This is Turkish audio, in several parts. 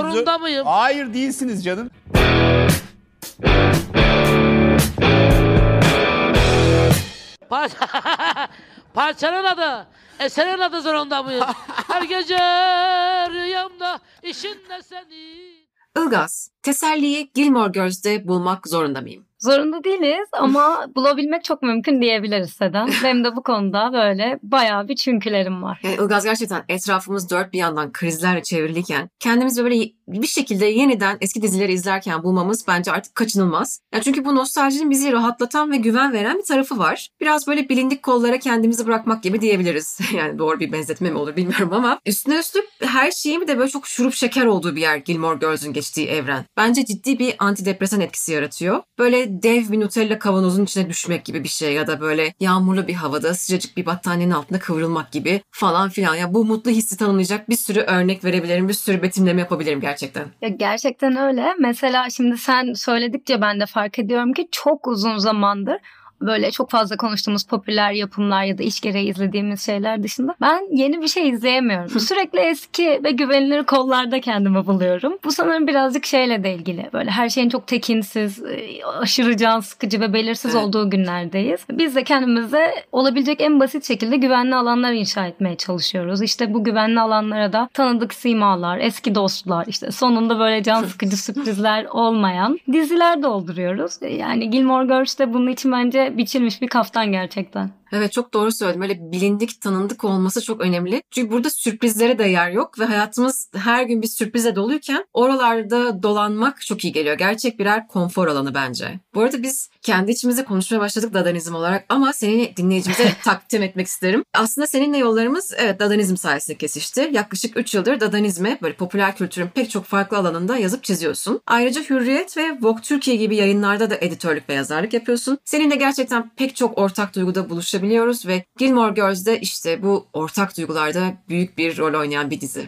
Zorunda mıyım? Hayır değilsiniz canım. Par Parçanın adı. Eserin adı zorunda mıyım? Her gece rüyamda işinle senin. Ilgaz, teselliyi Gilmore Girls'de bulmak zorunda mıyım? Zorunda değiliz ama bulabilmek çok mümkün diyebiliriz Sedan. Benim de bu konuda böyle bayağı bir çünkülerim var. Yani Ilgaz gerçekten etrafımız dört bir yandan krizlerle çevriliyken kendimizi böyle bir şekilde yeniden eski dizileri izlerken bulmamız bence artık kaçınılmaz. Yani çünkü bu nostaljinin bizi rahatlatan ve güven veren bir tarafı var. Biraz böyle bilindik kollara kendimizi bırakmak gibi diyebiliriz. Yani doğru bir benzetme mi olur bilmiyorum ama üstüne üstlük her şeyin de böyle çok şurup şeker olduğu bir yer Gilmore Girls'ün geçtiği evren. Bence ciddi bir antidepresan etkisi yaratıyor. Böyle dev bir Nutella kavanozun içine düşmek gibi bir şey ya da böyle yağmurlu bir havada sıcacık bir battaniyenin altında kıvrılmak gibi falan filan. Ya bu mutlu hissi tanımlayacak bir sürü örnek verebilirim, bir sürü betimleme yapabilirim gerçekten. Ya gerçekten öyle. Mesela şimdi sen söyledikçe ben de fark ediyorum ki çok uzun zamandır böyle çok fazla konuştuğumuz popüler yapımlar ya da iş gereği izlediğimiz şeyler dışında ben yeni bir şey izleyemiyorum. Sürekli eski ve güvenilir kollarda kendimi buluyorum. Bu sanırım birazcık şeyle de ilgili. Böyle her şeyin çok tekinsiz, e, aşırı can sıkıcı ve belirsiz evet. olduğu günlerdeyiz. Biz de kendimize olabilecek en basit şekilde güvenli alanlar inşa etmeye çalışıyoruz. İşte bu güvenli alanlara da tanıdık simalar, eski dostlar, işte sonunda böyle can sıkıcı sürprizler olmayan diziler dolduruyoruz. Yani Gilmore Girls de bunun için bence biçilmiş bir kaftan gerçekten. Evet çok doğru söyledim. Öyle bilindik, tanındık olması çok önemli. Çünkü burada sürprizlere de yer yok ve hayatımız her gün bir sürprize doluyken oralarda dolanmak çok iyi geliyor. Gerçek birer konfor alanı bence. Bu arada biz kendi içimize konuşmaya başladık dadanizm olarak ama seni dinleyicimize takdim etmek isterim. Aslında seninle yollarımız evet dadanizm sayesinde kesişti. Yaklaşık 3 yıldır dadanizme böyle popüler kültürün pek çok farklı alanında yazıp çiziyorsun. Ayrıca Hürriyet ve Vogue Türkiye gibi yayınlarda da editörlük ve yazarlık yapıyorsun. Seninle gerçekten pek çok ortak duyguda buluşabiliyorsun ulaşabiliyoruz ve Gilmore Girls'de işte bu ortak duygularda büyük bir rol oynayan bir dizi.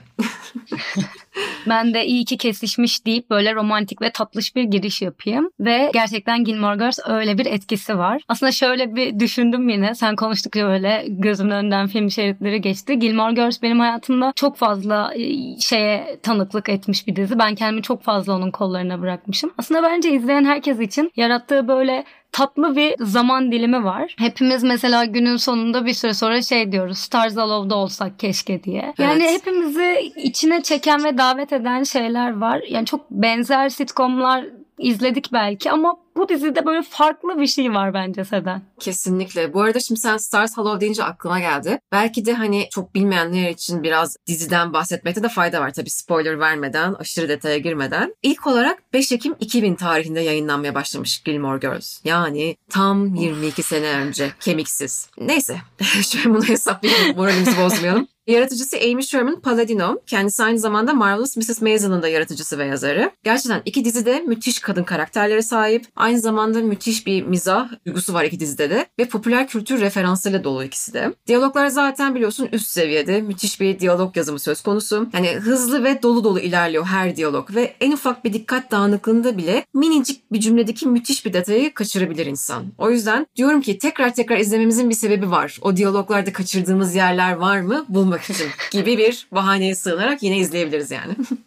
ben de iyi ki kesişmiş deyip böyle romantik ve tatlış bir giriş yapayım. Ve gerçekten Gilmore Girls öyle bir etkisi var. Aslında şöyle bir düşündüm yine. Sen konuştukça böyle gözümün önünden film şeritleri geçti. Gilmore Girls benim hayatımda çok fazla e, şeye tanıklık etmiş bir dizi. Ben kendimi çok fazla onun kollarına bırakmışım. Aslında bence izleyen herkes için yarattığı böyle tatlı bir zaman dilimi var. Hepimiz mesela günün sonunda bir süre sonra şey diyoruz. Stars Alove'da olsak keşke diye. Yani evet. hepimizi içine çeken ve davet eden şeyler var. Yani çok benzer sitcomlar izledik belki ama bu dizide böyle farklı bir şey var bence Seden. Kesinlikle. Bu arada şimdi sen Stars Hollow deyince aklıma geldi. Belki de hani çok bilmeyenler için biraz diziden bahsetmekte de fayda var. Tabii spoiler vermeden, aşırı detaya girmeden. İlk olarak 5 Ekim 2000 tarihinde yayınlanmaya başlamış Gilmore Girls. Yani tam 22 sene önce. Kemiksiz. Neyse. Şöyle bunu hesaplayalım. Moralimizi bozmayalım. Yaratıcısı Amy Sherman Palladino. Kendisi aynı zamanda Marvelous Mrs. Maisel'ın da yaratıcısı ve yazarı. Gerçekten iki dizide müthiş kadın karakterlere sahip. Aynı zamanda müthiş bir mizah duygusu var iki dizide de. Ve popüler kültür referansıyla dolu ikisi de. Diyaloglar zaten biliyorsun üst seviyede. Müthiş bir diyalog yazımı söz konusu. Yani hızlı ve dolu dolu ilerliyor her diyalog. Ve en ufak bir dikkat dağınıklığında bile minicik bir cümledeki müthiş bir detayı kaçırabilir insan. O yüzden diyorum ki tekrar tekrar izlememizin bir sebebi var. O diyaloglarda kaçırdığımız yerler var mı? Bulmak için gibi bir bahaneye sığınarak yine izleyebiliriz yani.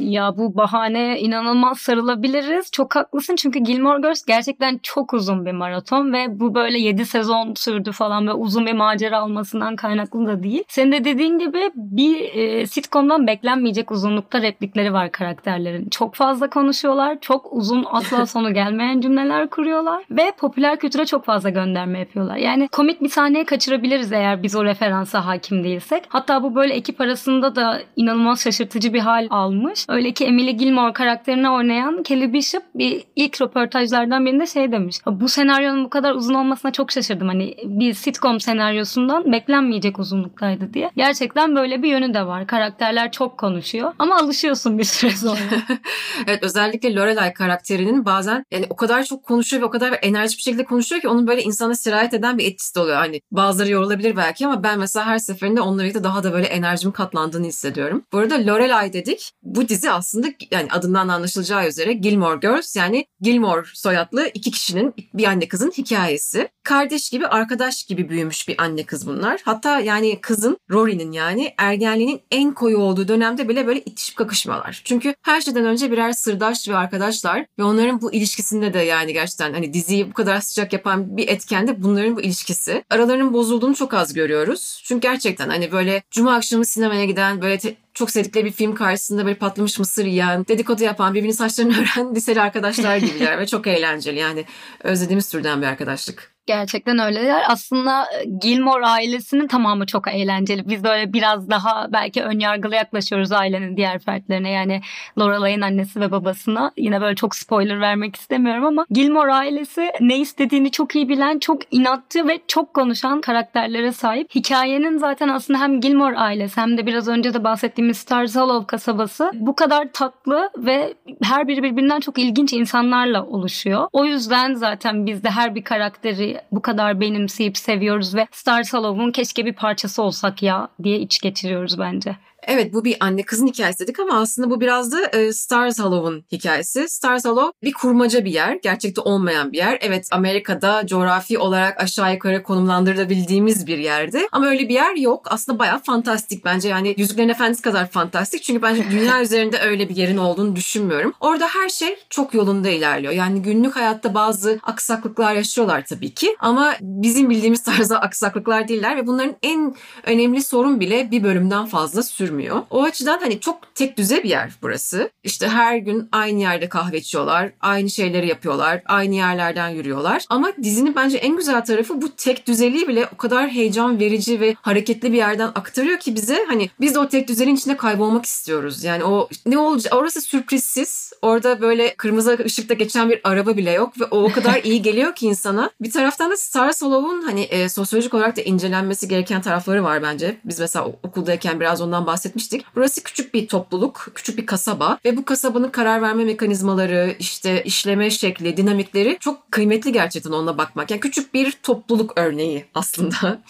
Ya bu bahane inanılmaz sarılabiliriz. Çok haklısın çünkü Gilmore Girls gerçekten çok uzun bir maraton ve bu böyle 7 sezon sürdü falan ve uzun bir macera olmasından kaynaklı da değil. Senin de dediğin gibi bir e, sitcom'dan beklenmeyecek uzunlukta replikleri var karakterlerin. Çok fazla konuşuyorlar. Çok uzun asla sonu gelmeyen cümleler kuruyorlar ve popüler kültüre çok fazla gönderme yapıyorlar. Yani komik bir sahneye kaçırabiliriz eğer biz o referansa hakim değilsek. Hatta bu böyle ekip arasında da inanılmaz şaşırtıcı bir hal almış almış. Öyle ki Emily Gilmore karakterini oynayan Kelly Bishop bir ilk röportajlardan birinde şey demiş. Bu senaryonun bu kadar uzun olmasına çok şaşırdım. Hani bir sitcom senaryosundan beklenmeyecek uzunluktaydı diye. Gerçekten böyle bir yönü de var. Karakterler çok konuşuyor ama alışıyorsun bir süre sonra. evet özellikle Lorelai karakterinin bazen yani o kadar çok konuşuyor ve o kadar enerjik bir şekilde konuşuyor ki onun böyle insana sirayet eden bir etkisi de oluyor. Hani bazıları yorulabilir belki ama ben mesela her seferinde onunla birlikte daha da böyle enerjim katlandığını hissediyorum. Bu arada Lorelai dedik bu dizi aslında yani adından anlaşılacağı üzere Gilmore Girls yani Gilmore soyadlı iki kişinin bir anne kızın hikayesi. Kardeş gibi arkadaş gibi büyümüş bir anne kız bunlar. Hatta yani kızın Rory'nin yani ergenliğinin en koyu olduğu dönemde bile böyle itişip kakışmalar. Çünkü her şeyden önce birer sırdaş ve arkadaşlar ve onların bu ilişkisinde de yani gerçekten hani diziyi bu kadar sıcak yapan bir etken de bunların bu ilişkisi. Aralarının bozulduğunu çok az görüyoruz. Çünkü gerçekten hani böyle cuma akşamı sinemaya giden böyle te- çok sevdikleri bir film karşısında böyle patlamış mısır yiyen, dedikodu yapan, birbirinin saçlarını ören liseli arkadaşlar gibiler ve çok eğlenceli. Yani özlediğimiz türden bir arkadaşlık. Gerçekten öyleler. Aslında e, Gilmore ailesinin tamamı çok eğlenceli. Biz böyle biraz daha belki önyargılı yaklaşıyoruz ailenin diğer fertlerine. Yani Lorelay'ın annesi ve babasına. Yine böyle çok spoiler vermek istemiyorum ama Gilmore ailesi ne istediğini çok iyi bilen, çok inatçı ve çok konuşan karakterlere sahip. Hikayenin zaten aslında hem Gilmore ailesi hem de biraz önce de bahsettiğimiz Stars Hollow kasabası bu kadar tatlı ve her biri birbirinden çok ilginç insanlarla oluşuyor. O yüzden zaten biz de her bir karakteri bu kadar benimseyip seviyoruz ve Stars Hollow'un keşke bir parçası olsak ya diye iç geçiriyoruz bence. Evet bu bir anne kızın hikayesi dedik ama aslında bu biraz da e, Stars Hollow'un hikayesi. Stars Hollow bir kurmaca bir yer, gerçekte olmayan bir yer. Evet Amerika'da coğrafi olarak aşağı yukarı konumlandırabildiğimiz bir yerde ama öyle bir yer yok. Aslında bayağı fantastik bence yani Yüzüklerin Efendisi kadar fantastik. Çünkü bence dünya üzerinde öyle bir yerin olduğunu düşünmüyorum. Orada her şey çok yolunda ilerliyor. Yani günlük hayatta bazı aksaklıklar yaşıyorlar tabii ki ama bizim bildiğimiz tarzda aksaklıklar değiller ve bunların en önemli sorun bile bir bölümden fazla sürmüyor sürmüyor. O açıdan hani çok tek düze bir yer burası. İşte her gün aynı yerde kahve içiyorlar, aynı şeyleri yapıyorlar, aynı yerlerden yürüyorlar. Ama dizinin bence en güzel tarafı bu tek düzeliği bile o kadar heyecan verici ve hareketli bir yerden aktarıyor ki bize hani biz de o tek düzenin içinde kaybolmak istiyoruz. Yani o ne olacak orası sürprizsiz. Orada böyle kırmızı ışıkta geçen bir araba bile yok ve o o kadar iyi geliyor ki insana. Bir taraftan da Stars Hollow'un hani e, sosyolojik olarak da incelenmesi gereken tarafları var bence. Biz mesela okuldayken biraz ondan bahsetmiştik. Burası küçük bir topluluk, küçük bir kasaba ve bu kasabanın karar verme mekanizmaları, işte işleme şekli, dinamikleri çok kıymetli gerçekten onunla bakmak. Yani küçük bir topluluk örneği aslında.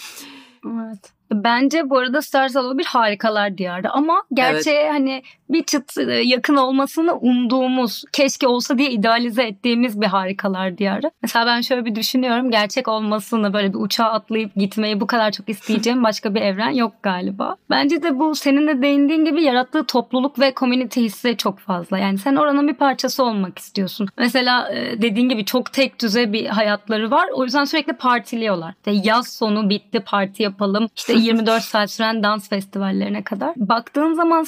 Evet. Bence bu arada Stars bir harikalar diyarı ama gerçeğe evet. hani bir çıt e, yakın olmasını umduğumuz, keşke olsa diye idealize ettiğimiz bir harikalar diyarı. Mesela ben şöyle bir düşünüyorum, gerçek olmasını böyle bir uçağa atlayıp gitmeyi bu kadar çok isteyeceğim başka bir evren yok galiba. Bence de bu senin de değindiğin gibi yarattığı topluluk ve community hissi çok fazla. Yani sen oranın bir parçası olmak istiyorsun. Mesela e, dediğin gibi çok tek düze bir hayatları var. O yüzden sürekli partiliyorlar. İşte yaz sonu bitti parti yapalım. İşte 24 saat süren dans festivallerine kadar. Baktığın zaman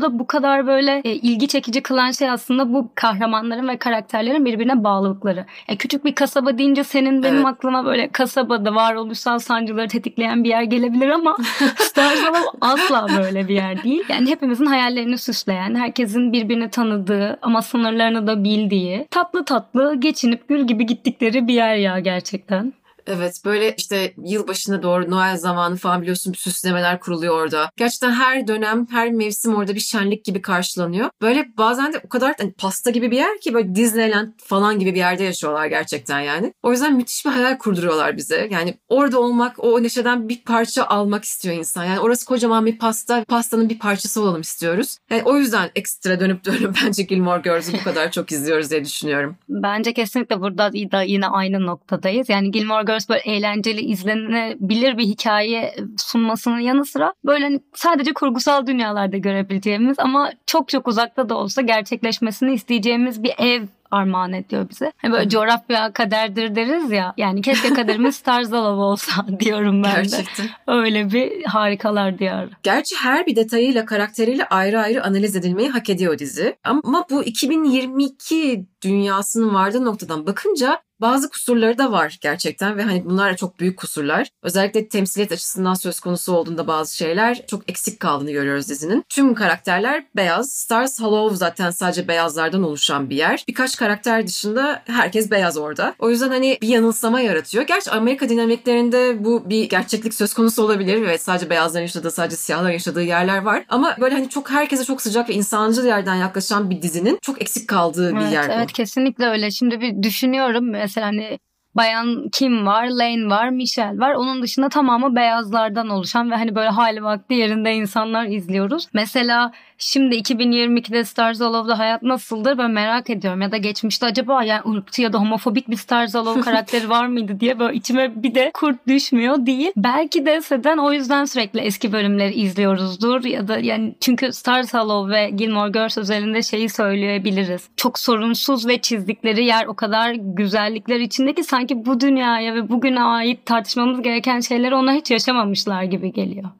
da bu kadar böyle e, ilgi çekici kılan şey aslında bu kahramanların ve karakterlerin birbirine bağlılıkları. E, küçük bir kasaba deyince senin benim evet. aklıma böyle kasabada varoluşsal sancıları tetikleyen bir yer gelebilir ama Stars Hollow asla böyle bir yer değil. Yani hepimizin hayallerini süsleyen, herkesin birbirini tanıdığı ama sınırlarını da bildiği, tatlı tatlı geçinip gül gibi gittikleri bir yer ya gerçekten. Evet böyle işte yılbaşına doğru Noel zamanı falan biliyorsun süslemeler kuruluyor orada. Gerçekten her dönem her mevsim orada bir şenlik gibi karşılanıyor. Böyle bazen de o kadar hani pasta gibi bir yer ki böyle Disneyland falan gibi bir yerde yaşıyorlar gerçekten yani. O yüzden müthiş bir hayal kurduruyorlar bize. Yani orada olmak o neşeden bir parça almak istiyor insan. Yani orası kocaman bir pasta pastanın bir parçası olalım istiyoruz. Yani o yüzden ekstra dönüp dönüp bence Gilmore Girls'ü bu kadar çok izliyoruz diye düşünüyorum. Bence kesinlikle burada da yine aynı noktadayız. Yani Gilmore Girls Girls böyle eğlenceli, izlenebilir bir hikaye sunmasının yanı sıra böyle hani sadece kurgusal dünyalarda görebileceğimiz ama çok çok uzakta da olsa gerçekleşmesini isteyeceğimiz bir ev armağan ediyor bize. Hani böyle coğrafya kaderdir deriz ya. Yani keşke kaderimiz Tarzalov olsa diyorum ben Gerçekten. de. Öyle bir harikalar diyarı. Gerçi her bir detayıyla karakteriyle ayrı ayrı analiz edilmeyi hak ediyor dizi. Ama bu 2022 dünyasının vardığı noktadan bakınca bazı kusurları da var gerçekten ve hani bunlar da çok büyük kusurlar. Özellikle temsiliyet açısından söz konusu olduğunda bazı şeyler çok eksik kaldığını görüyoruz dizinin. Tüm karakterler beyaz. Stars Hollow zaten sadece beyazlardan oluşan bir yer. Birkaç karakter dışında herkes beyaz orada. O yüzden hani bir yanılsama yaratıyor. Gerçi Amerika dinamiklerinde bu bir gerçeklik söz konusu olabilir. Evet sadece beyazların yaşadığı, sadece siyahların yaşadığı yerler var. Ama böyle hani çok herkese çok sıcak ve insancıl yerden yaklaşan bir dizinin çok eksik kaldığı evet, bir yer bu. Evet kesinlikle öyle. Şimdi bir düşünüyorum mesela hani bayan Kim var, Lane var, Michelle var. Onun dışında tamamı beyazlardan oluşan ve hani böyle hali vakti yerinde insanlar izliyoruz. Mesela Şimdi 2022'de Stars Hollow'da hayat nasıldır ben merak ediyorum. Ya da geçmişte acaba yani ırkçı ya da homofobik bir Stars Hollow karakteri var mıydı diye böyle içime bir de kurt düşmüyor değil. Belki de Seden o yüzden sürekli eski bölümleri izliyoruzdur. Ya da yani çünkü Stars Hollow ve Gilmore Girls özelinde şeyi söyleyebiliriz. Çok sorunsuz ve çizdikleri yer o kadar güzellikler içinde ki sanki bu dünyaya ve bugüne ait tartışmamız gereken şeyleri ona hiç yaşamamışlar gibi geliyor.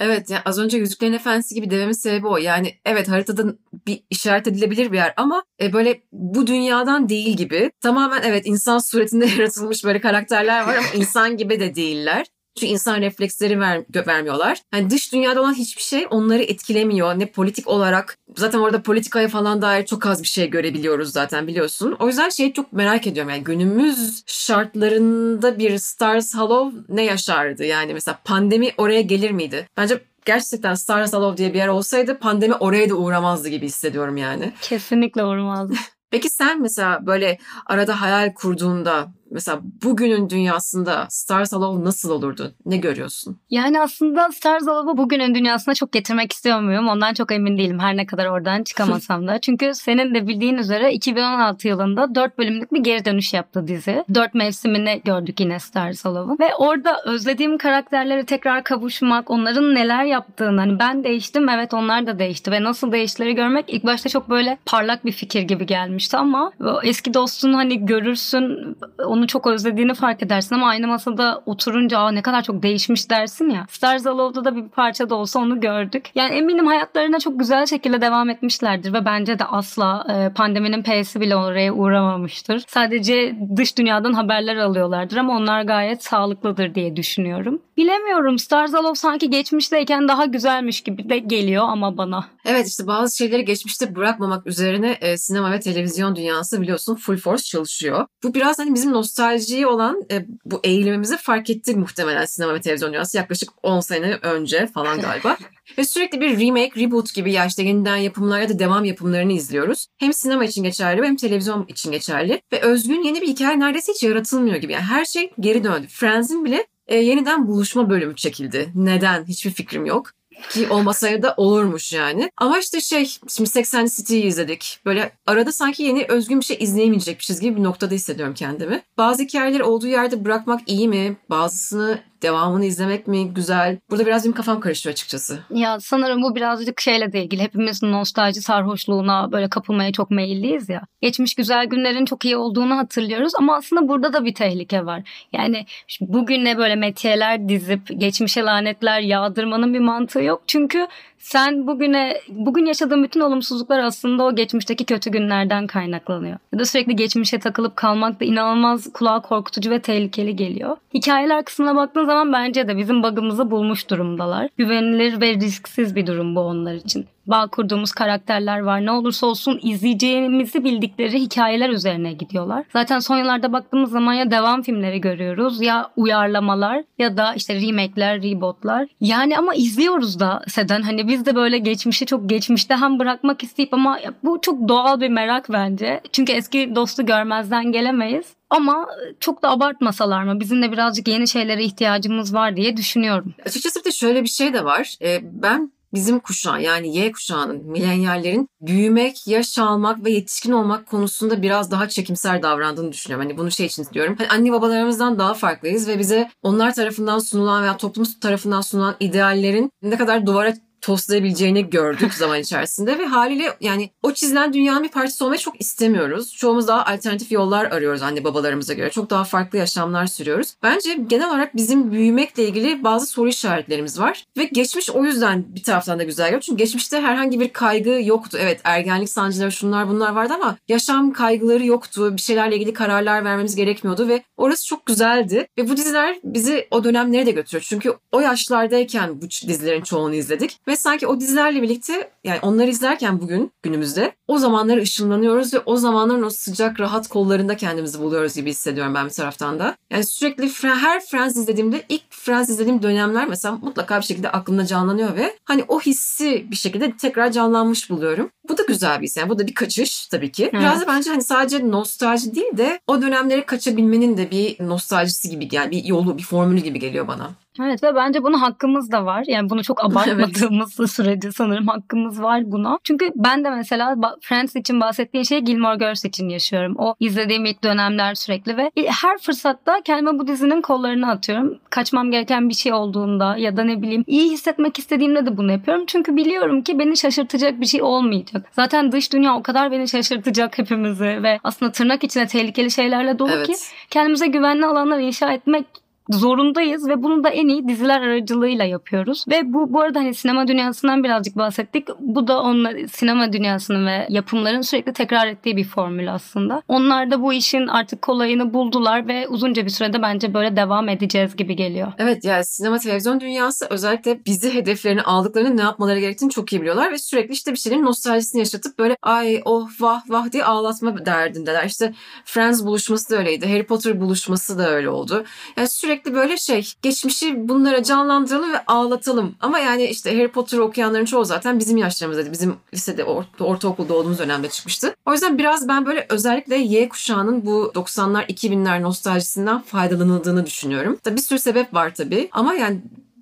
Evet yani az önce Yüzüklerin Efendisi gibi dememin sebebi o. Yani evet haritada bir işaret edilebilir bir yer ama e, böyle bu dünyadan değil gibi. Tamamen evet insan suretinde yaratılmış böyle karakterler var ama insan gibi de değiller. Çünkü insan refleksleri ver, vermiyorlar. Yani dış dünyada olan hiçbir şey onları etkilemiyor. Ne politik olarak. Zaten orada politikaya falan dair çok az bir şey görebiliyoruz zaten biliyorsun. O yüzden şeyi çok merak ediyorum. Yani günümüz şartlarında bir Stars Hollow ne yaşardı? Yani mesela pandemi oraya gelir miydi? Bence gerçekten Stars Hollow diye bir yer olsaydı pandemi oraya da uğramazdı gibi hissediyorum yani. Kesinlikle uğramazdı. Peki sen mesela böyle arada hayal kurduğunda mesela bugünün dünyasında Stars Hollow nasıl olurdu? Ne görüyorsun? Yani aslında Stars Hollow'u bugünün dünyasına çok getirmek istiyor muyum? Ondan çok emin değilim her ne kadar oradan çıkamasam da. Çünkü senin de bildiğin üzere 2016 yılında 4 bölümlük bir geri dönüş yaptı dizi. 4 mevsimini gördük yine Stars Hollow'un. Ve orada özlediğim karakterleri tekrar kavuşmak, onların neler yaptığını hani ben değiştim evet onlar da değişti ve nasıl değiştileri görmek ilk başta çok böyle parlak bir fikir gibi gelmişti ama eski dostunu hani görürsün onu çok özlediğini fark edersin ama aynı masada oturunca ne kadar çok değişmiş dersin ya. Stars Hollow'da da bir parça da olsa onu gördük. Yani eminim hayatlarına çok güzel şekilde devam etmişlerdir ve bence de asla e, pandeminin P'si bile oraya uğramamıştır. Sadece dış dünyadan haberler alıyorlardır ama onlar gayet sağlıklıdır diye düşünüyorum. Bilemiyorum Stars Hollow sanki geçmişteyken daha güzelmiş gibi de geliyor ama bana. Evet işte bazı şeyleri geçmişte bırakmamak üzerine e, sinema ve televizyon dünyası biliyorsun full force çalışıyor. Bu biraz hani bizim nostaljiye olan e, bu eğilimimizi fark etti muhtemelen sinema ve televizyon dünyası yaklaşık 10 sene önce falan galiba. ve sürekli bir remake, reboot gibi ya işte yeniden yapımlar ya da devam yapımlarını izliyoruz. Hem sinema için geçerli hem televizyon için geçerli. Ve özgün yeni bir hikaye neredeyse hiç yaratılmıyor gibi. Yani her şey geri döndü. Friends'in bile e, yeniden buluşma bölümü çekildi. Neden? Hiçbir fikrim yok. Ki olmasaydı da olurmuş yani. Ama işte şey şimdi 80 City'yi izledik. Böyle arada sanki yeni özgün bir şey izleyemeyecekmişiz gibi bir noktada hissediyorum kendimi. Bazı hikayeleri olduğu yerde bırakmak iyi mi? Bazısını devamını izlemek mi güzel? Burada biraz benim kafam karışıyor açıkçası. Ya sanırım bu birazcık şeyle de ilgili. Hepimiz nostalji sarhoşluğuna böyle kapılmaya çok meyilliyiz ya. Geçmiş güzel günlerin çok iyi olduğunu hatırlıyoruz ama aslında burada da bir tehlike var. Yani bugüne böyle metiyeler dizip geçmişe lanetler yağdırmanın bir mantığı yok. Çünkü sen bugüne bugün yaşadığın bütün olumsuzluklar aslında o geçmişteki kötü günlerden kaynaklanıyor. Ya da sürekli geçmişe takılıp kalmak da inanılmaz kulağa korkutucu ve tehlikeli geliyor. Hikayeler kısmına baktığın zaman bence de bizim bug'ımızı bulmuş durumdalar. Güvenilir ve risksiz bir durum bu onlar için bağ kurduğumuz karakterler var. Ne olursa olsun izleyeceğimizi bildikleri hikayeler üzerine gidiyorlar. Zaten son yıllarda baktığımız zaman ya devam filmleri görüyoruz ya uyarlamalar ya da işte remake'ler, reboot'lar. Yani ama izliyoruz da Seden hani biz de böyle geçmişi çok geçmişte hem bırakmak isteyip ama bu çok doğal bir merak bence. Çünkü eski dostu görmezden gelemeyiz. Ama çok da abartmasalar mı? Bizim de birazcık yeni şeylere ihtiyacımız var diye düşünüyorum. Açıkçası bir de şöyle bir şey de var. Ee, ben bizim kuşağı yani Y kuşağının, milenyallerin büyümek, yaş almak ve yetişkin olmak konusunda biraz daha çekimser davrandığını düşünüyorum. Hani bunu şey için diyorum. Hani anne babalarımızdan daha farklıyız ve bize onlar tarafından sunulan veya toplum tarafından sunulan ideallerin ne kadar duvara toslayabileceğini gördük zaman içerisinde ve haliyle yani o çizilen dünyanın bir parçası olmayı çok istemiyoruz. Çoğumuz daha alternatif yollar arıyoruz anne babalarımıza göre. Çok daha farklı yaşamlar sürüyoruz. Bence genel olarak bizim büyümekle ilgili bazı soru işaretlerimiz var. Ve geçmiş o yüzden bir taraftan da güzel geliyor. Çünkü geçmişte herhangi bir kaygı yoktu. Evet ergenlik sancıları şunlar bunlar vardı ama yaşam kaygıları yoktu. Bir şeylerle ilgili kararlar vermemiz gerekmiyordu ve orası çok güzeldi. Ve bu diziler bizi o dönemlere de götürüyor. Çünkü o yaşlardayken bu dizilerin çoğunu izledik. Ve sanki o dizilerle birlikte yani onları izlerken bugün günümüzde o zamanlara ışınlanıyoruz ve o zamanların o sıcak rahat kollarında kendimizi buluyoruz gibi hissediyorum ben bir taraftan da. Yani sürekli her Friends izlediğimde ilk Friends izlediğim dönemler mesela mutlaka bir şekilde aklımda canlanıyor ve hani o hissi bir şekilde tekrar canlanmış buluyorum. Bu da güzel bir his yani bu da bir kaçış tabii ki. Biraz da bence hani sadece nostalji değil de o dönemlere kaçabilmenin de bir nostaljisi gibi yani bir yolu bir formülü gibi geliyor bana. Evet ve bence bunun hakkımız da var. Yani bunu çok abartmadığımız sürece sanırım hakkımız var buna. Çünkü ben de mesela Friends için bahsettiğin şeyi Gilmore Girls için yaşıyorum. O izlediğim ilk dönemler sürekli ve her fırsatta kendime bu dizinin kollarını atıyorum. Kaçmam gereken bir şey olduğunda ya da ne bileyim iyi hissetmek istediğimde de bunu yapıyorum. Çünkü biliyorum ki beni şaşırtacak bir şey olmayacak. Zaten dış dünya o kadar beni şaşırtacak hepimizi ve aslında tırnak içine tehlikeli şeylerle dolu Evet. ki kendimize güvenli alanlar inşa etmek zorundayız ve bunu da en iyi diziler aracılığıyla yapıyoruz. Ve bu bu arada hani sinema dünyasından birazcık bahsettik. Bu da onlar sinema dünyasının ve yapımların sürekli tekrar ettiği bir formül aslında. Onlar da bu işin artık kolayını buldular ve uzunca bir sürede bence böyle devam edeceğiz gibi geliyor. Evet yani sinema televizyon dünyası özellikle bizi hedeflerini aldıklarını ne yapmaları gerektiğini çok iyi biliyorlar ve sürekli işte bir şeylerin nostaljisini yaşatıp böyle ay oh vah vah diye ağlatma derdindeler. İşte Friends buluşması da öyleydi. Harry Potter buluşması da öyle oldu. Yani sürekli böyle şey geçmişi bunlara canlandıralım ve ağlatalım. Ama yani işte Harry Potter okuyanların çoğu zaten bizim yaşlarımızdaydı. Bizim lisede or- ortaokulda olduğumuz dönemde çıkmıştı. O yüzden biraz ben böyle özellikle Y kuşağının bu 90'lar 2000'ler nostaljisinden faydalanıldığını düşünüyorum. Tabii bir sürü sebep var tabii ama yani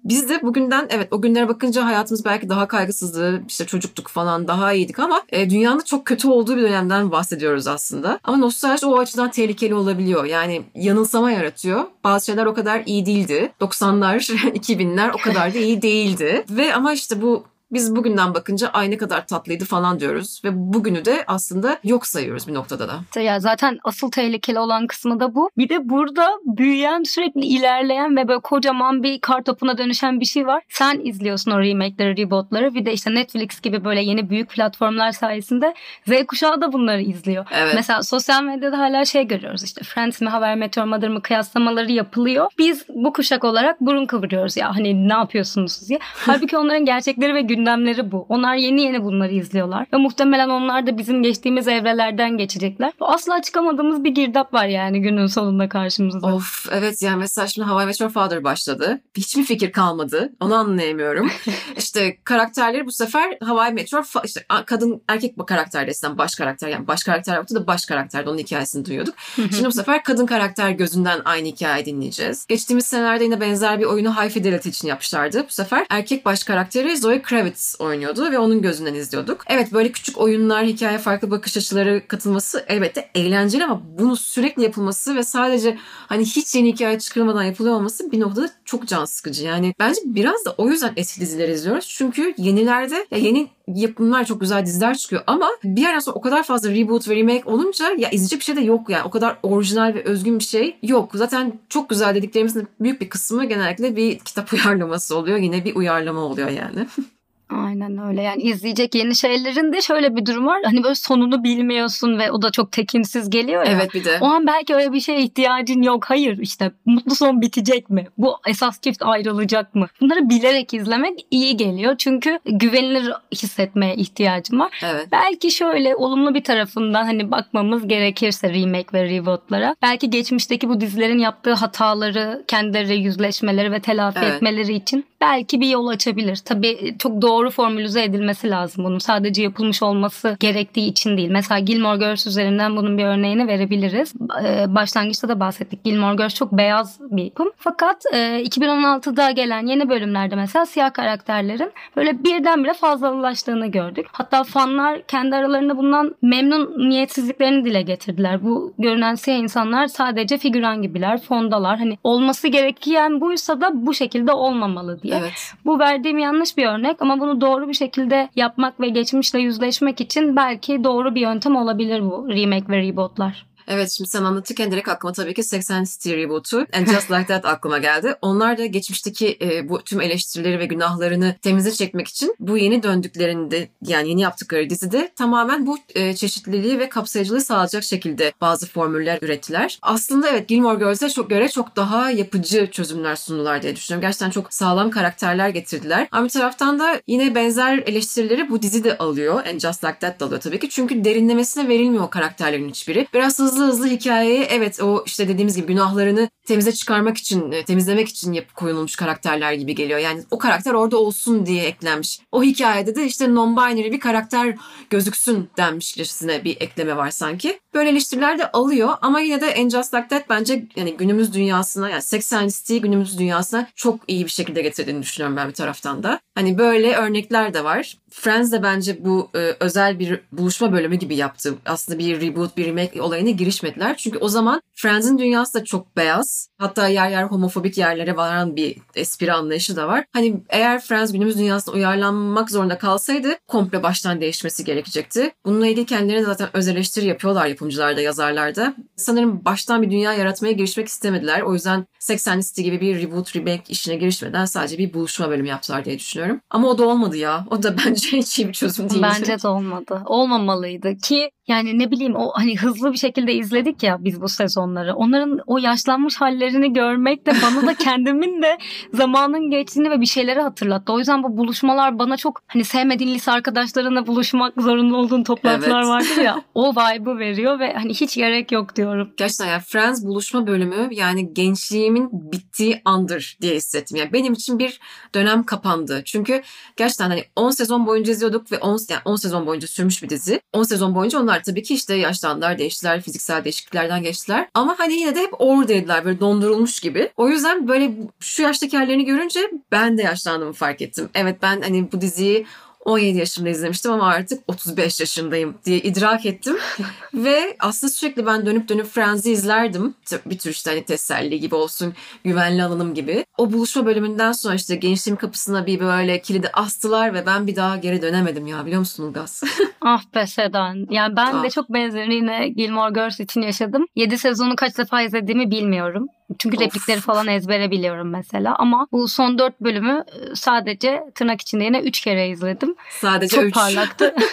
biz de bugünden evet o günlere bakınca hayatımız belki daha kaygısızdı. işte çocuktuk falan daha iyiydik ama e, dünyanın çok kötü olduğu bir dönemden bahsediyoruz aslında. Ama nostalji o açıdan tehlikeli olabiliyor. Yani yanılsama yaratıyor. Bazı şeyler o kadar iyi değildi. 90'lar, 2000'ler o kadar da iyi değildi. Ve ama işte bu biz bugünden bakınca ay ne kadar tatlıydı falan diyoruz. Ve bugünü de aslında yok sayıyoruz bir noktada da. Ya zaten asıl tehlikeli olan kısmı da bu. Bir de burada büyüyen, sürekli ilerleyen ve böyle kocaman bir kar topuna dönüşen bir şey var. Sen izliyorsun o remake'leri, rebootları. Bir de işte Netflix gibi böyle yeni büyük platformlar sayesinde Z kuşağı da bunları izliyor. Evet. Mesela sosyal medyada hala şey görüyoruz işte Friends mi Hawaii Meteor Mother mı kıyaslamaları yapılıyor. Biz bu kuşak olarak burun kıvırıyoruz ya hani ne yapıyorsunuz diye. Halbuki onların gerçekleri ve gündemleri bu. Onlar yeni yeni bunları izliyorlar. Ve muhtemelen onlar da bizim geçtiğimiz evrelerden geçecekler. Asla çıkamadığımız bir girdap var yani günün sonunda karşımızda. Of evet yani mesela şimdi Hawaii Meteor Father başladı. Hiçbir fikir kalmadı. Onu anlayamıyorum. işte karakterleri bu sefer Hawaii Meteor işte kadın erkek bu karakter desen baş karakter yani baş karakter yoktu da baş karakterdi onun hikayesini duyuyorduk. Şimdi bu sefer kadın karakter gözünden aynı hikaye dinleyeceğiz. Geçtiğimiz senelerde yine benzer bir oyunu High Fidelity için yapmışlardı. Bu sefer erkek baş karakteri Zoe Kravitz oynuyordu ve onun gözünden izliyorduk. Evet böyle küçük oyunlar, hikaye farklı bakış açıları katılması elbette eğlenceli ama bunu sürekli yapılması ve sadece hani hiç yeni hikaye çıkarılmadan yapılıyor olması bir noktada çok can sıkıcı. Yani bence biraz da o yüzden eski dizileri izliyoruz. Çünkü yenilerde ya yeni yapımlar çok güzel diziler çıkıyor ama bir yerden sonra o kadar fazla reboot ve remake olunca ya izleyecek bir şey de yok yani. O kadar orijinal ve özgün bir şey yok. Zaten çok güzel dediklerimizin büyük bir kısmı genellikle bir kitap uyarlaması oluyor. Yine bir uyarlama oluyor yani. Aynen öyle yani izleyecek yeni şeylerin de şöyle bir durum var. Hani böyle sonunu bilmiyorsun ve o da çok tekinsiz geliyor ya. evet bir de. O an belki öyle bir şeye ihtiyacın yok. Hayır işte mutlu son bitecek mi? Bu esas çift ayrılacak mı? Bunları bilerek izlemek iyi geliyor. Çünkü güvenilir hissetmeye ihtiyacım var. Evet. Belki şöyle olumlu bir tarafından hani bakmamız gerekirse remake ve rebootlara. Belki geçmişteki bu dizilerin yaptığı hataları kendileri yüzleşmeleri ve telafi Evet. etmeleri için belki bir yol açabilir. Tabii çok doğru formülize edilmesi lazım bunun. Sadece yapılmış olması gerektiği için değil. Mesela Gilmore Girls üzerinden bunun bir örneğini verebiliriz. Ee, Başlangıçta da bahsettik. Gilmore Girls çok beyaz bir yapım. Fakat e, 2016'da gelen yeni bölümlerde mesela siyah karakterlerin böyle birdenbire fazlalaştığını gördük. Hatta fanlar kendi aralarında bundan memnuniyetsizliklerini dile getirdiler. Bu görünen siyah insanlar sadece figüran gibiler, fondalar. Hani olması gereken buysa da bu şekilde olmamalı diye. Evet. Bu verdiğim yanlış bir örnek ama bunu doğru bir şekilde yapmak ve geçmişle yüzleşmek için belki doğru bir yöntem olabilir bu remake ve rebootlar. Evet şimdi sen anlatırken direkt aklıma tabii ki 80 City Reboot'u And Just Like That aklıma geldi. Onlar da geçmişteki e, bu tüm eleştirileri ve günahlarını temize çekmek için bu yeni döndüklerinde yani yeni yaptıkları dizide tamamen bu e, çeşitliliği ve kapsayıcılığı sağlayacak şekilde bazı formüller ürettiler. Aslında evet Gilmore Girls'e çok göre çok daha yapıcı çözümler sundular diye düşünüyorum. Gerçekten çok sağlam karakterler getirdiler. Ama bir taraftan da yine benzer eleştirileri bu dizi de alıyor. And Just Like That da alıyor tabii ki. Çünkü derinlemesine verilmiyor karakterlerin hiçbiri. Biraz hızlı hızlı hızlı hikayeye evet o işte dediğimiz gibi günahlarını temize çıkarmak için, e, temizlemek için yapıp koyulmuş karakterler gibi geliyor. Yani o karakter orada olsun diye eklenmiş. O hikayede de işte non-binary bir karakter gözüksün denmişçesine bir ekleme var sanki. Böyle eleştiriler de alıyor ama yine de And Just Like That bence yani günümüz dünyasına yani seks listeyi günümüz dünyasına çok iyi bir şekilde getirdiğini düşünüyorum ben bir taraftan da. Hani böyle örnekler de var. Friends de bence bu e, özel bir buluşma bölümü gibi yaptı. Aslında bir reboot, bir remake olayına girişmediler. Çünkü o zaman Friends'in dünyası da çok beyaz. Hatta yer yer homofobik yerlere varan bir espri anlayışı da var. Hani eğer Friends günümüz dünyasına uyarlanmak zorunda kalsaydı komple baştan değişmesi gerekecekti. Bununla ilgili kendilerine zaten öz eleştiri yapıyorlar yapımcılar da yazarlar da. Sanırım baştan bir dünya yaratmaya girişmek istemediler. O yüzden 80 City gibi bir reboot, remake işine girişmeden sadece bir buluşma bölümü yaptılar diye düşünüyorum. Ama o da olmadı ya. O da bence hiç iyi bir çözüm değil. Bence de olmadı. Olmamalıydı ki yani ne bileyim o hani hızlı bir şekilde izledik ya biz bu sezonları. Onların o yaşlanmış hallerini görmek de bana da kendimin de zamanın geçtiğini ve bir şeyleri hatırlattı. O yüzden bu buluşmalar bana çok hani sevmediğin lise arkadaşlarına buluşmak zorunda olduğun toplantılar Evet. vardır ya o vibe'ı veriyor ve hani hiç gerek yok diyorum. Gerçekten yani Friends buluşma bölümü yani gençliğimin bittiği andır diye hissettim. Yani benim için bir dönem kapandı. Çünkü gerçekten hani 10 sezon boyunca izliyorduk ve 10, yani 10 sezon boyunca sürmüş bir dizi. 10 sezon boyunca onlar tabii ki işte yaşlandılar, değiştiler, fiziksel değişikliklerden geçtiler. Ama hani yine de hep oradaydılar böyle dondurulmuş gibi. O yüzden böyle şu yaştaki hallerini görünce ben de yaşlandığımı fark ettim. Evet ben hani bu diziyi 17 yaşımda izlemiştim ama artık 35 yaşındayım diye idrak ettim. Ve aslında sürekli ben dönüp dönüp Friends'i izlerdim. Bir tür işte hani teselli gibi olsun, güvenli alanım gibi. O buluşma bölümünden sonra işte gençliğim kapısına bir böyle kilidi astılar ve ben bir daha geri dönemedim ya biliyor musun Ilgaz? Ah be Sedan. Yani ben de Ah. çok benzerini Gilmore Girls için yaşadım. 7 sezonu kaç defa izlediğimi bilmiyorum. Çünkü Of. replikleri falan ezbere biliyorum mesela. Ama bu son 4 bölümü e, sadece tırnak içinde yine 3 kere izledim. Sadece Çok 3. parlaktı.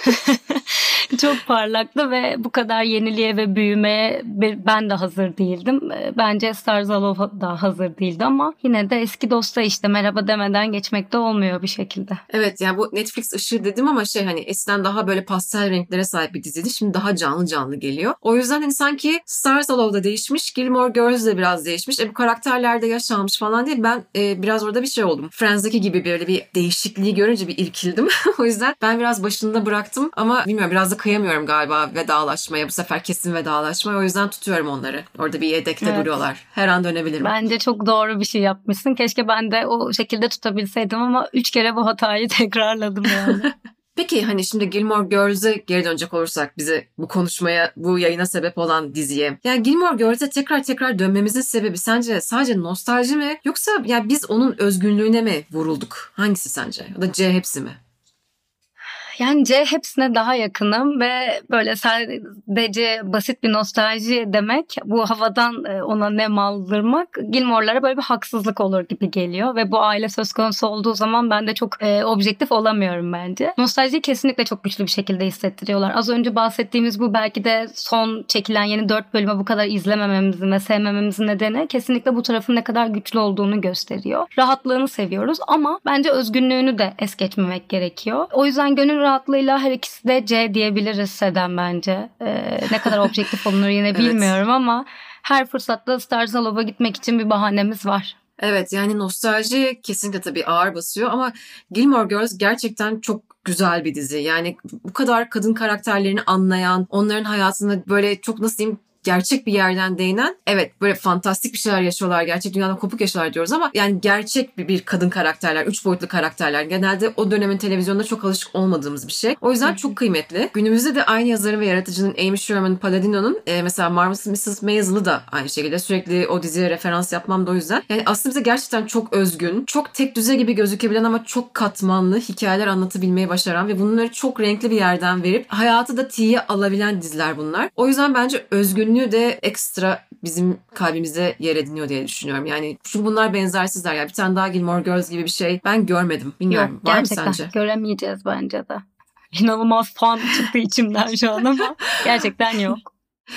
çok parlaktı ve bu kadar yeniliğe ve büyümeye ben de hazır değildim. E, Bence Starzalov da hazır değildi ama yine de eski dosta işte merhaba demeden geçmek de olmuyor bir şekilde. Evet yani bu Netflix ışığı dedim ama şey hani eskiden daha böyle pastel renklere sahip bir diziydi. Şimdi daha canlı canlı geliyor. O yüzden hani sanki Stars Hollow da değişmiş. Gilmore Girls de biraz değişmiş. E bu karakterler de yaşlanmış falan diye ben e, biraz orada bir şey oldum. Friends'deki gibi böyle bir değişikliği görünce bir irkildim. o yüzden ben biraz başında bıraktım ama bilmiyorum biraz da kıyamıyorum galiba vedalaşmaya. Bu sefer kesin vedalaşmaya. O yüzden tutuyorum onları. Orada bir yedekte Evet. duruyorlar. Her an dönebilirim. Bence çok doğru bir şey yapmışsın. Keşke ben de o şekilde tutabilseydim ama üç kere bu hatayı tekrarladım yani. Peki hani şimdi Gilmore Girls'e geri dönecek olursak bize bu konuşmaya, bu yayına sebep olan diziye. Yani Gilmore Girls'e tekrar tekrar dönmemizin sebebi sence sadece nostalji mi? Yoksa ya biz onun özgünlüğüne mi vurulduk? Hangisi sence? Ya da C hepsi mi? C hepsine daha yakınım ve böyle sadece basit bir nostalji demek bu havadan e, ona nem aldırmak Gilmore'lara böyle bir haksızlık olur gibi geliyor ve bu aile söz konusu olduğu zaman ben de çok e, objektif olamıyorum bence. Nostaljiyi kesinlikle çok güçlü bir şekilde hissettiriyorlar. Az önce bahsettiğimiz bu belki de son çekilen yeni dört bölüme bu kadar izlemememizin ve sevmememizin nedeni kesinlikle bu tarafın ne kadar güçlü olduğunu gösteriyor. Rahatlığını seviyoruz ama bence özgünlüğünü de es geçmemek gerekiyor. O yüzden gönül rahatlığıyla her ikisi de C diyebiliriz Seden bence. Ee, ne kadar objektif olunur yine Evet. bilmiyorum ama her fırsatta Stars Hollow'a gitmek için bir bahanemiz var. Evet yani nostalji kesinlikle tabii ağır basıyor ama Gilmore Girls gerçekten çok güzel bir dizi. Yani bu kadar kadın karakterlerini anlayan, onların hayatını böyle çok nasıl diyeyim gerçek bir yerden değinen evet böyle fantastik bir şeyler yaşıyorlar gerçek dünyadan kopuk yaşıyorlar diyoruz ama yani gerçek bir, bir kadın karakterler üç boyutlu karakterler genelde o dönemin televizyonda çok alışık olmadığımız bir şey o yüzden çok kıymetli günümüzde de aynı yazarın ve yaratıcının Amy Sherman Palladino'nun e, mesela Marvelous Mrs. Maisel'ı da aynı şekilde sürekli o diziye referans yapmam da o yüzden yani aslında bize gerçekten çok özgün çok tek düze gibi gözükebilen ama çok katmanlı hikayeler anlatabilmeyi başaran ve bunları çok renkli bir yerden verip hayatı da tiye alabilen diziler bunlar. O yüzden bence özgünlüğü de ekstra bizim kalbimizde yer ediniyor diye düşünüyorum. Yani çünkü bunlar benzersizler. Yani bir tane daha Gilmore Girls gibi bir şey ben görmedim. Bilmiyorum. Yok Var mı gerçekten sence? göremeyeceğiz bence de. İnanılmaz fan çıktı içimden şu an ama gerçekten yok.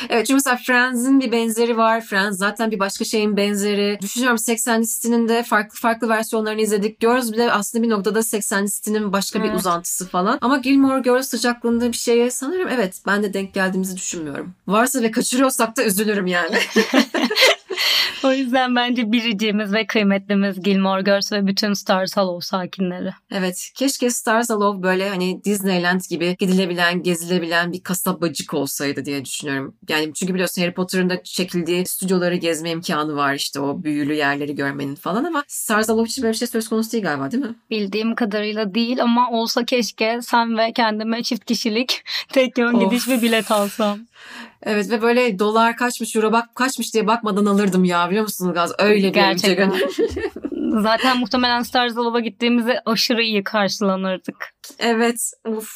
Evet çünkü mesela Friends'in bir benzeri var. Friends zaten bir başka şeyin benzeri. Düşünüyorum 80 City'nin de farklı farklı versiyonlarını izledik. Girls bile aslında bir noktada 80 City'nin başka bir Evet. uzantısı falan. Ama Gilmore Girls sıcaklığında bir şeye sanırım evet ben de denk geldiğimizi düşünmüyorum. Varsa ve kaçırıyorsak da üzülürüm yani. O yüzden bence biriciğimiz ve kıymetlimiz Gilmore Girls ve bütün Stars Hollow sakinleri. Evet keşke Stars Hollow böyle hani Disneyland gibi gidilebilen, gezilebilen bir kasabacık olsaydı diye düşünüyorum. Yani çünkü biliyorsun Harry Potter'ın da çekildiği stüdyoları gezme imkanı var işte o büyülü yerleri görmenin falan ama Stars Hollow için böyle bir şey söz konusu değil galiba değil mi? Bildiğim kadarıyla değil ama olsa keşke sen ve kendime çift kişilik tek yön Of. gidiş bir bilet alsam. Evet ve böyle dolar kaçmış, euro bak kaçmış diye bakmadan alırdım ya biliyor musunuz Gaz? Öyle bir Gerçekten. ülke Zaten muhtemelen Stars Hollow'a gittiğimizde aşırı iyi karşılanırdık. Evet. Uf.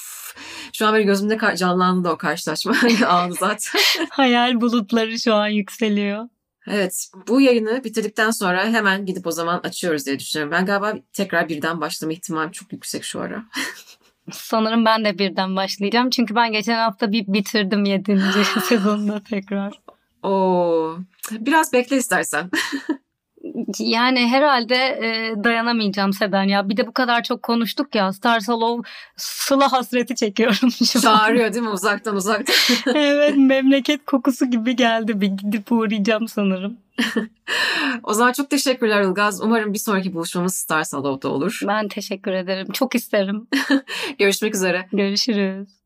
Şu an böyle gözümde canlandı da o karşılaşma anı zaten. Hayal bulutları şu an yükseliyor. Evet. Bu yayını bitirdikten sonra hemen gidip o zaman açıyoruz diye düşünüyorum. Ben galiba tekrar birden başlama ihtimalim çok yüksek şu ara. Sanırım ben de birden başlayacağım. Çünkü ben geçen hafta bir bitirdim 7. sezonda tekrar. Oo. Biraz bekle istersen. Yani herhalde e, dayanamayacağım Seden ya. Bir de bu kadar çok konuştuk ya. Stars Hollow sıla hasreti çekiyorum şu an. Çağırıyor değil mi uzaktan uzaktan. evet memleket kokusu gibi geldi. Bir gidip uğrayacağım sanırım. o zaman çok teşekkürler Ilgaz. Umarım bir sonraki buluşmamız Star Salo'da olur. Ben teşekkür ederim. Çok isterim. Görüşmek üzere. Görüşürüz.